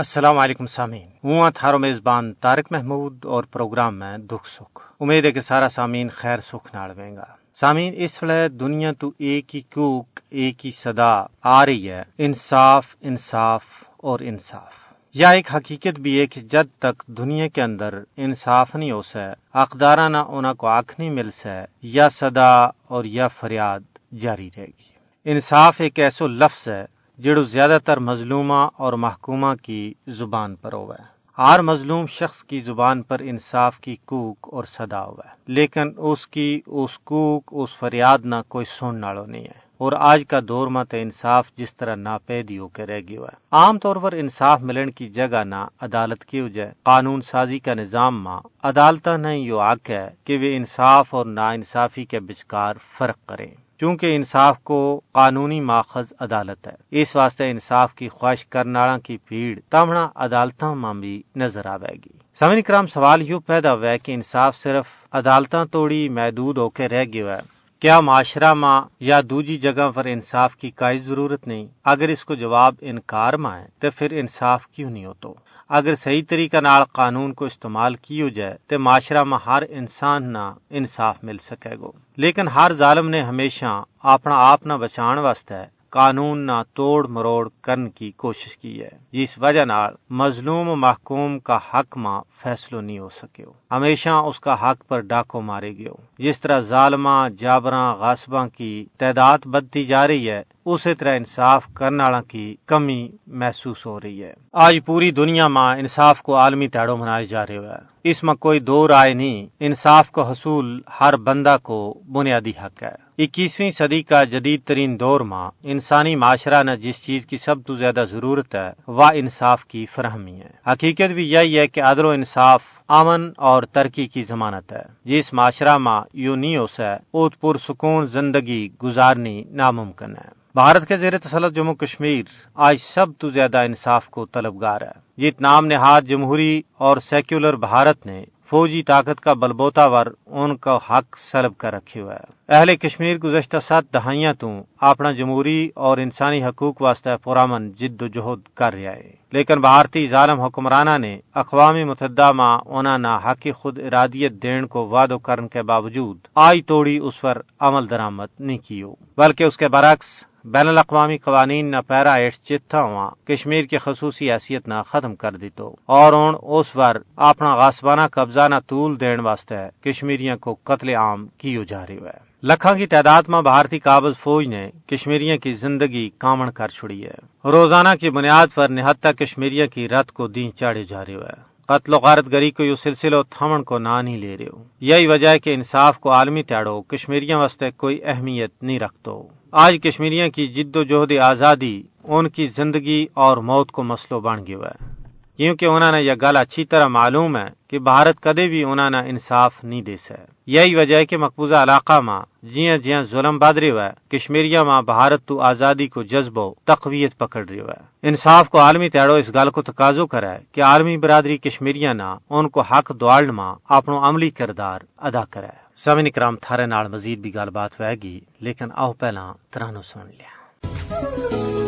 السلام علیکم سامعین۔ ہوں تھارو میزبان طارق محمود اور پروگرام میں دکھ سکھ۔ امید ہے کہ سارا سامعین خیر سکھ نال گا۔ سامعین، اس ویلے دنیا تو ایک ہی کوک، ایک ہی صدا آ رہی ہے۔ انصاف انصاف اور انصاف۔ یا ایک حقیقت بھی ہے کہ جب تک دنیا کے اندر انصاف نہیں ہو سے اقدارہ نہ انہوں کو آنکھ نہیں مل سے یا صدا اور یا فریاد جاری رہے گی۔ انصاف ایک ایسو لفظ ہے جڑو زیادہ تر مظلومہ اور محکومہ کی زبان پر ہوا ہے ہر مظلوم شخص کی زبان پر انصاف کی کوک اور صدا ہوا ہے لیکن اس کی، اس کوک، اس فریاد نہ کوئی سن نالو نہیں ہے۔ اور آج کا دور میں تو انصاف جس طرح ناپیدی ہو کے رہ گیا ہے عام طور پر انصاف ملن کی جگہ نہ عدالت کی وجہ، قانون سازی کا نظام ماں عدالت نے یہ حق ہے کہ وہ انصاف اور نا انصافی کے بچکار فرق کریں۔ چونکہ انصاف کو قانونی ماخذ عدالت ہے۔ اس واسطے انصاف کی خواہش کرنا کی پیڑ تمنا عدالتوں میں بھی نظر آئے گی۔ سمن کرام، سوال یوں پیدا ہوا ہے کہ انصاف صرف عدالتوں توڑی محدود ہو کے رہ گیا ہے۔ کیا معاشرہ ماں یا دوجی جگہ پر انصاف کی کائی ضرورت نہیں؟ اگر اس کو جواب انکار ماں ہے، تو پھر انصاف کیوں نہیں ہوتا؟ اگر صحیح طریقہ نال قانون کو استعمال کی جائے، تو معاشرہ میں ہر انسان نہ انصاف مل سکے گا۔ لیکن ہر ظالم نے ہمیشہ اپنا آپ نہ بچان واسطے قانون نہ توڑ مروڑ کرن کی کوشش کی ہے۔ جس وجہ نال مظلوم محکوم کا حق ماں فیصلو نہیں ہو سکے ہمیشہ اس کا حق پر ڈاکو مارے گئے جس طرح ظالمہ جابراں غاسباں کی تعداد بدتی جا رہی ہے اسی طرح انصاف کرنے والا کی کمی محسوس ہو رہی ہے۔ آج پوری دنیا میں انصاف کو عالمی تہڑوں منائے جا رہے ہیں اس میں کوئی دو رائے نہیں، انصاف کا حصول ہر بندہ کو بنیادی حق ہے۔ اکیسویں صدی کا جدید ترین دور میں انسانی معاشرہ نے جس چیز کی سب تو زیادہ ضرورت ہے وہ انصاف کی فراہمی ہے۔ حقیقت بھی یہی ہے کہ عدل و انصاف امن اور ترقی کی ضمانت ہے۔ جس معاشرہ میں یوں نہیں ہو اوت پر سکون زندگی گزارنی ناممکن ہے۔ بھارت کے زیر تسلط جموں کشمیر آج سب تو زیادہ انصاف کو طلبگار ہے۔ یہ نام نہاد جمہوری اور سیکولر بھارت نے فوجی طاقت کا بلبوتا ور ان کا حق سلب کر رکھے ہوا ہے اہل کشمیر گزشتہ سات دہائیاں تو اپنا جمہوری اور انسانی حقوق واسطے پرامن جد و جہد کر رہا ہے لیکن بھارتی ظالم حکمرانہ نے اقوام متحدہ ماں انہوں نے حق خود ارادیت دین کو وعدو کرن کے باوجود آئی توڑی اس پر عمل درآمد نہیں کی بلکہ اس کے برعکس بین الاقوامی قوانین نہ پیرا ایٹ چتھا ہوا، کشمیر کی خصوصی حیثیت نہ ختم کر دیتو۔ اور ان اس پر اپنا غاسبانہ قبضہ نہ طول دین واسطے کشمیریوں کو قتل عام کی جا رہی ہے۔ لکھا کی تعداد میں بھارتی قابض فوج نے کشمیریوں کی زندگی کامن کر چھڑی ہے۔ روزانہ کی بنیاد پر نہتا کشمیریوں کی رت کو دین چاڑے جا رہے ہے۔ قتل و غارت گری کو یہ سلسلہ تھمن کو نہ نہیں لے رہے ہو۔ یہی وجہ ہے کہ انصاف کو عالمی تیڑو کشمیریوں واسطے کوئی اہمیت نہیں رکھتو۔ آج کشمیریوں کی جد و جہد آزادی، ان کی زندگی اور موت کو مسئلہ بن گیا ہے۔ کیونکہ انہوں نے یہ گل اچھی طرح معلوم ہے کہ بھارت کدے بھی انہوں نے انصاف نہیں دے سکے۔ یہی وجہ ہے کہ مقبوضہ علاقہ ماں جیاں جیاں ظلم بادری ہوا ہے کشمیریہ ماں بھارت تو آزادی کو جذب تقویت پکڑ رہی ہوا ہے۔ انصاف کو عالمی تیڑو اس گل کو تقاضو کرا ہے کہ عالمی برادری کشمیریہ نہ ان کو حق دوڑ ماں اپنو عملی کردار ادا کرا ہے سمن اکرام، تھارے نال مزید بھی گل بات ہوئے گی، لیکن آؤ پہلا ترانو سن لیا۔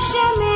شمی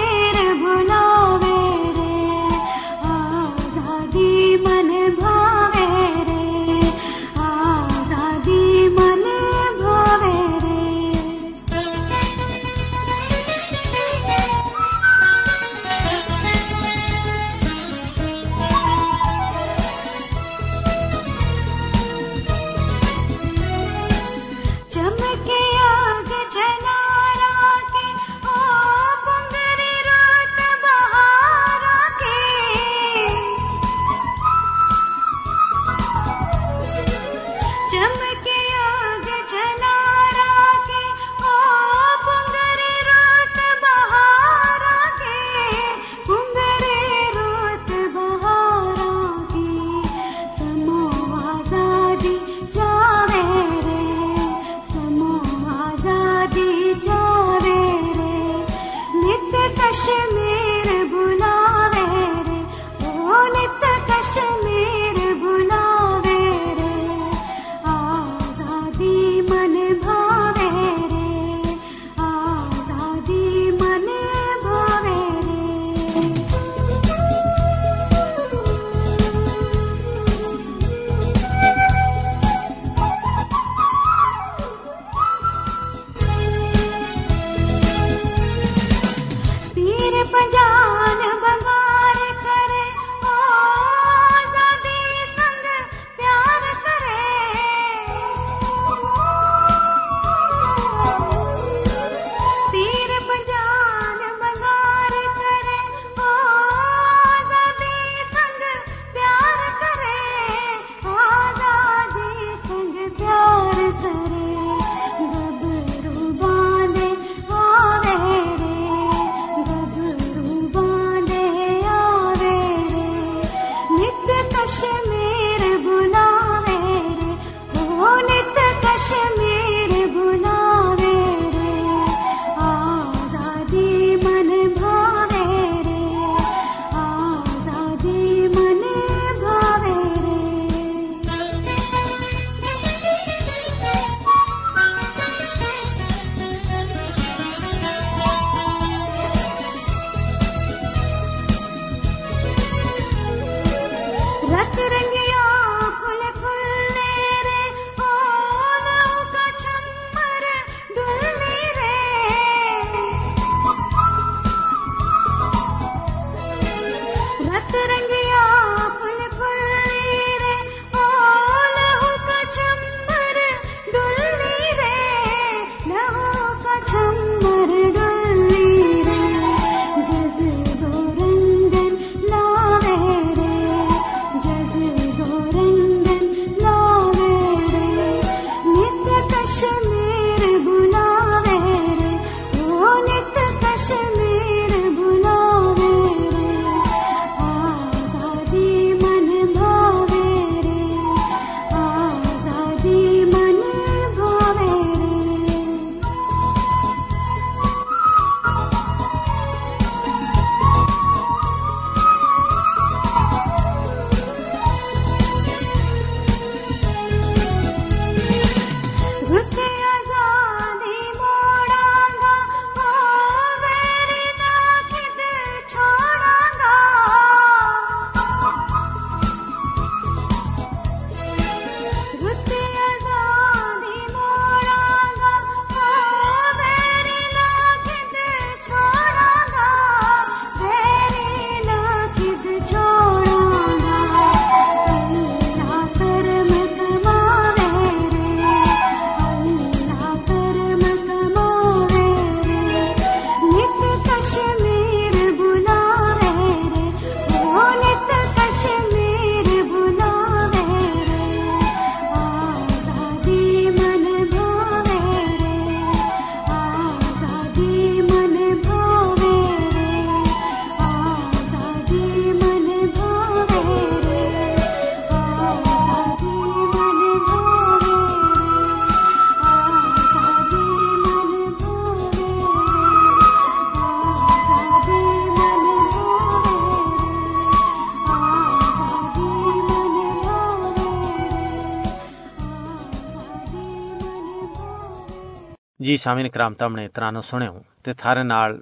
جی سامعین کرام تم نے ترانو ہوں۔ تے تھارے نال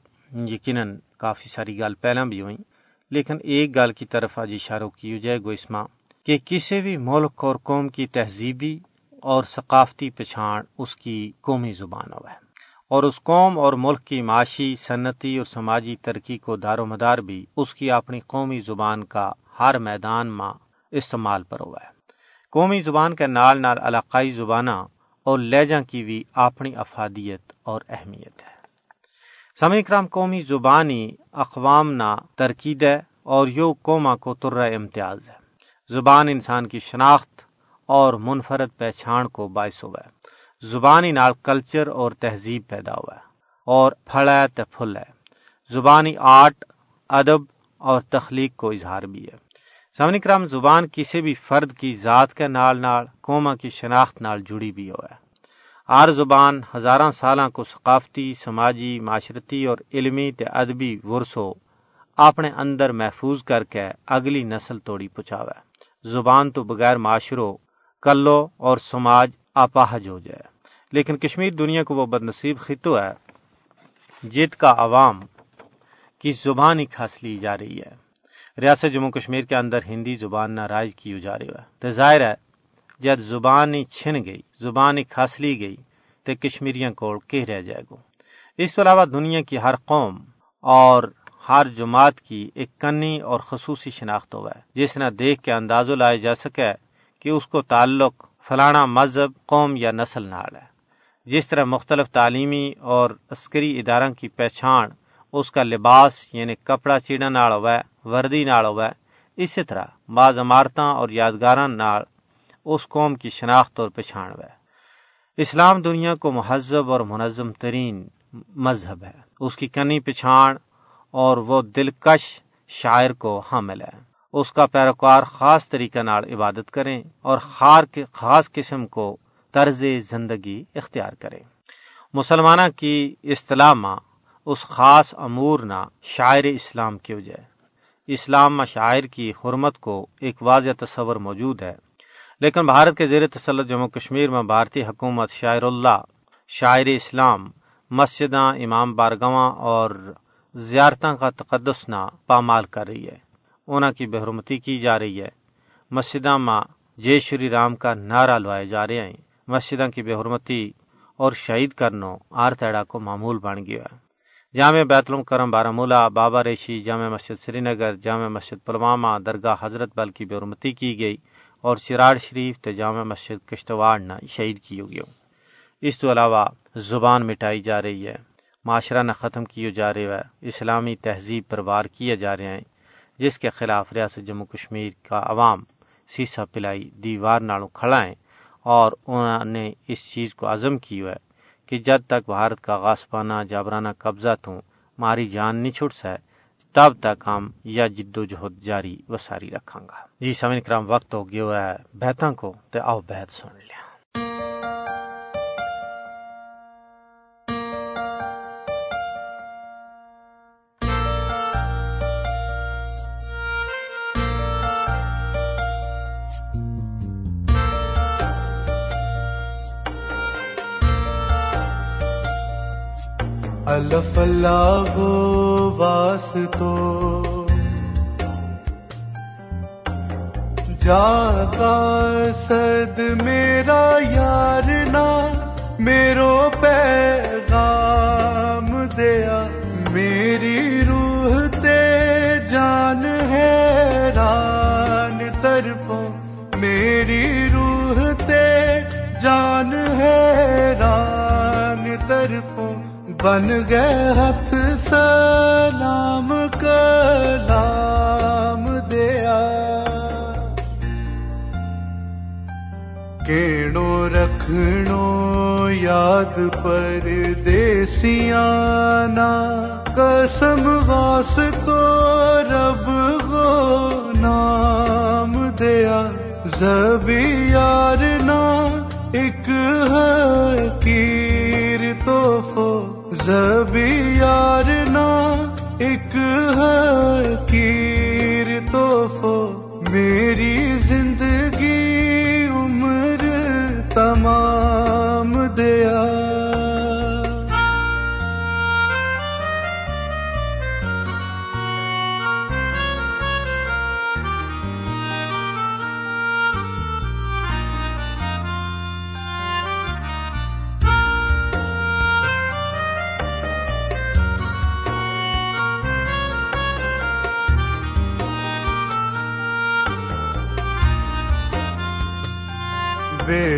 یقیناً کافی ساری گل پہلا بھی ہوئی لیکن ایک گل کی طرف آج اشارہ کیو جائے گو اسما کہ کسی بھی ملک اور قوم کی تہذیبی اور ثقافتی پچھان اس کی قومی زبان ہوا ہے اور اس قوم اور ملک کی معاشی، صنعتی اور سماجی ترقی کو دار و مدار بھی اس کی اپنی قومی زبان کا ہر میدان ماں استعمال پر ہوا ہے قومی زبان کے نال نال علاقائی زبانہ اور لہجہ کی بھی اپنی افادیت اور اہمیت ہے۔ سمع کرام قومی زبانی اقوام نہ ترکید ہے اور یو قوما کو ترہ امتیاز ہے۔ زبان انسان کی شناخت اور منفرد پہچان کو باعث ہوا ہے۔ زبانی نال کلچر اور تہذیب پیدا ہوا ہے اور پھل ہے تو پھل ہے۔ زبانی آرٹ، ادب اور تخلیق کو اظہار بھی ہے۔ سامنے کرام زبان کسی بھی فرد کی ذات کے نال نال قوما کی شناخت نال جڑی بھی ہوا ہے آر زبان ہزارہ سالہ کو ثقافتی، سماجی، معاشرتی اور علمی تے ادبی ورثو اپنے اندر محفوظ کر کے اگلی نسل توڑی پہنچاوا زبان تو بغیر معاشروں کلو اور سماج اپاہج ہو جائے۔ لیکن کشمیر دنیا کو وہ بد نصیب خطو ہے جت کا عوام کی زبان ہی کھاس لی جا رہی ہے۔ ریاست جموں کشمیر کے اندر ہندی زبان ناراض کی جا رہی ہے؟ تو ظاہر ہے جب زبان ہی چھن گئی زبان ہی کھاس لی گئی، تو کشمیریاں کو کہ رہ جائے گا اس کے علاوہ دنیا کی ہر قوم اور ہر جماعت کی ایک کنی اور خصوصی شناخت ہوا ہے جس نے دیکھ کے اندازہ لائے جا سکے کہ اس کو تعلق فلانا مذہب، قوم یا نسل نال ہے جس طرح مختلف تعلیمی اور عسکری اداروں کی پہچان، اس کا لباس یعنی کپڑا چیڑا نال ہوا ہے وردی نال ہوا اسی طرح بعض عمارتاں اور یادگاراں نال اس قوم کی شناخت اور پہچان ہے اسلام دنیا کو مہذب اور منظم ترین مذہب ہے۔ اس کی کنی پچھان اور وہ دلکش شاعر کو حامل ہے۔ اس کا پیروکار خاص طریقہ نال عبادت کریں اور خار کے خاص قسم کو طرز زندگی اختیار کریں۔ مسلمانہ کی اصطلاح اس خاص امور نہ شاعر اسلام کی وجہ اسلام میں شاعر کی حرمت کو ایک واضح تصور موجود ہے۔ لیکن بھارت کے زیر تسلط جموں کشمیر میں بھارتی حکومت شاعر اللہ، شاعر اسلام، مسجداں، امام بارگواں اور زیارتاں کا تقدس نہ پامال کر رہی ہے۔ انہاں کی بحرمتی کی جا رہی ہے۔ مسجداں میں جے شری رام کا نعرہ لوائے جا رہے ہیں۔ مسجداں کی بحرمتی اور شہید کرنو آر تیڑا کو معمول بن گیا ہے۔ جامع بیت الکرم بارہ بابا ریشی، جامع مسجد سری نگر، جامع مسجد پلوامہ، درگاہ حضرت بل کی بےحرمتی کی گئی اور چراڑ شریف تے جامع مسجد کشتواڑ نہ شہید کی گئی اس تو علاوہ زبان مٹائی جا رہی ہے، معاشرہ نہ ختم کیے جا رہے ہے اسلامی تہذیب پر وار کیے جا رہے ہیں، جس کے خلاف ریاست جموں کشمیر کا عوام سیسا پلائی دیوار نالوں کھڑا ہے اور انہوں نے اس چیز کو عزم کی ہے۔ کہ جب تک بھارت کا غاسپانہ جابرانہ قبضہ تو ماری جان نہیں چھٹ سائے تب تک ہم یا جد و جہد جاری و ساری رکھاں گا۔ جی سمن کرام، وقت ہو گیا ہے، بہتاں کو تے آؤ بہت سن لیا۔ اللہ ہو واسطو۔ جاگا سد میرا یار نا میرو پیغام دیا۔ میری روح تے جان حیران طرفوں، میری بن گئے ہاتھ سلام کلام دیا۔ کیڑو رکھنو یاد پر دیسیانا قسم واسطو رب گو نام دیا۔ زبی یار نا ایک حقیر توفو زبی یار نا ایک ہے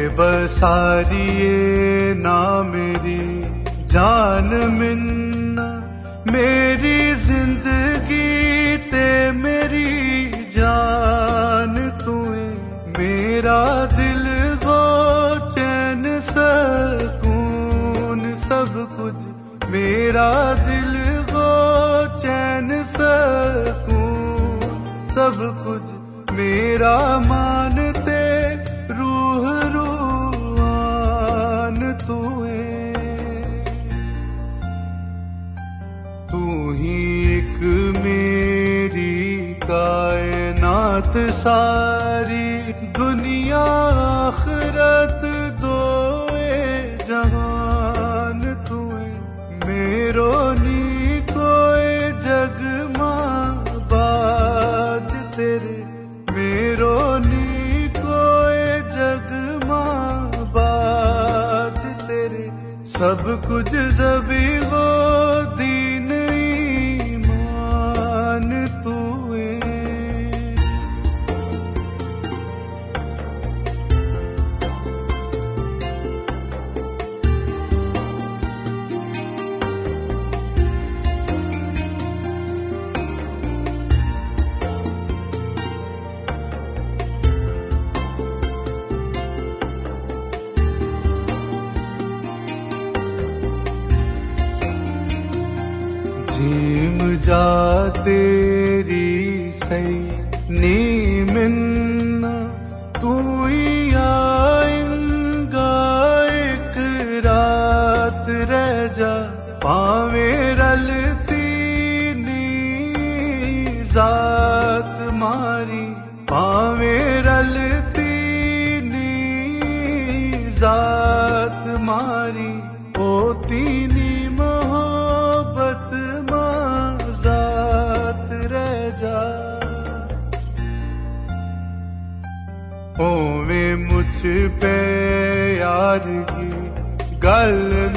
بساری نا میری جان منا میری زندگی تے میری جان تمہیں میرا دل گو چین سکون سب کچھ۔ میرا دل گو چین سکون سب کچھ۔ میرا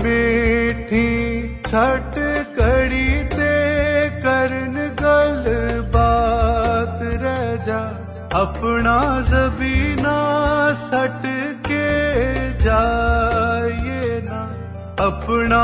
بیٹھی چھٹ کڑی تے کرن گل بات رہ جا اپنا زبینہ سٹ کے جائیے نا اپنا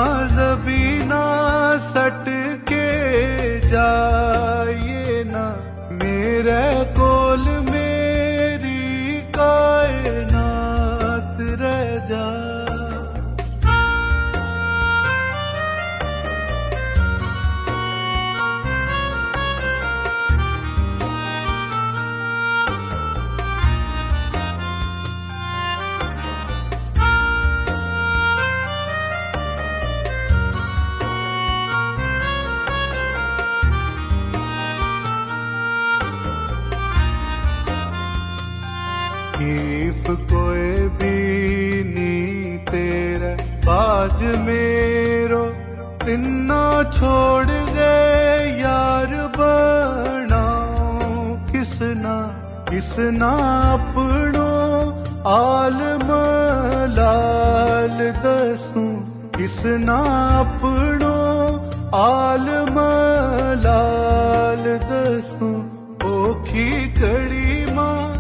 دسوں، کس نا اپنو آل ملال دسوں۔ اوکھی کڑی ماں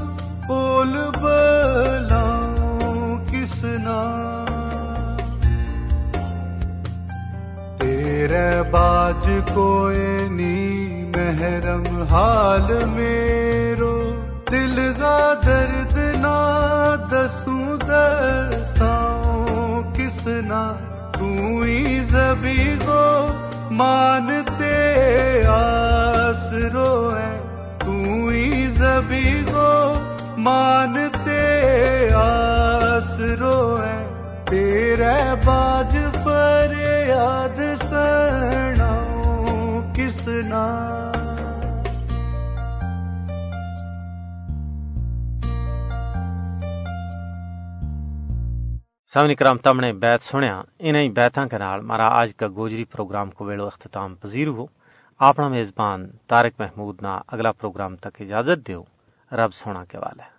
بول بلا کس نا۔ تیرے باج کوئی نی محرم حال میرو، دل زادر بھی ہو مانتے آسرو ہیں تو ہی زبی ہو مانتے آسرو ہے تیرے باج پر یاد سامنے کرام تم نے بیت سنیا، انہی بیتاں کے نال مارا آج کا گوجری پروگرام کو ویلو اختتام پذیر ہو۔ اپنا میزبان تارک محمود نا اگلا پروگرام تک اجازت دیو۔ رب سونا کے والے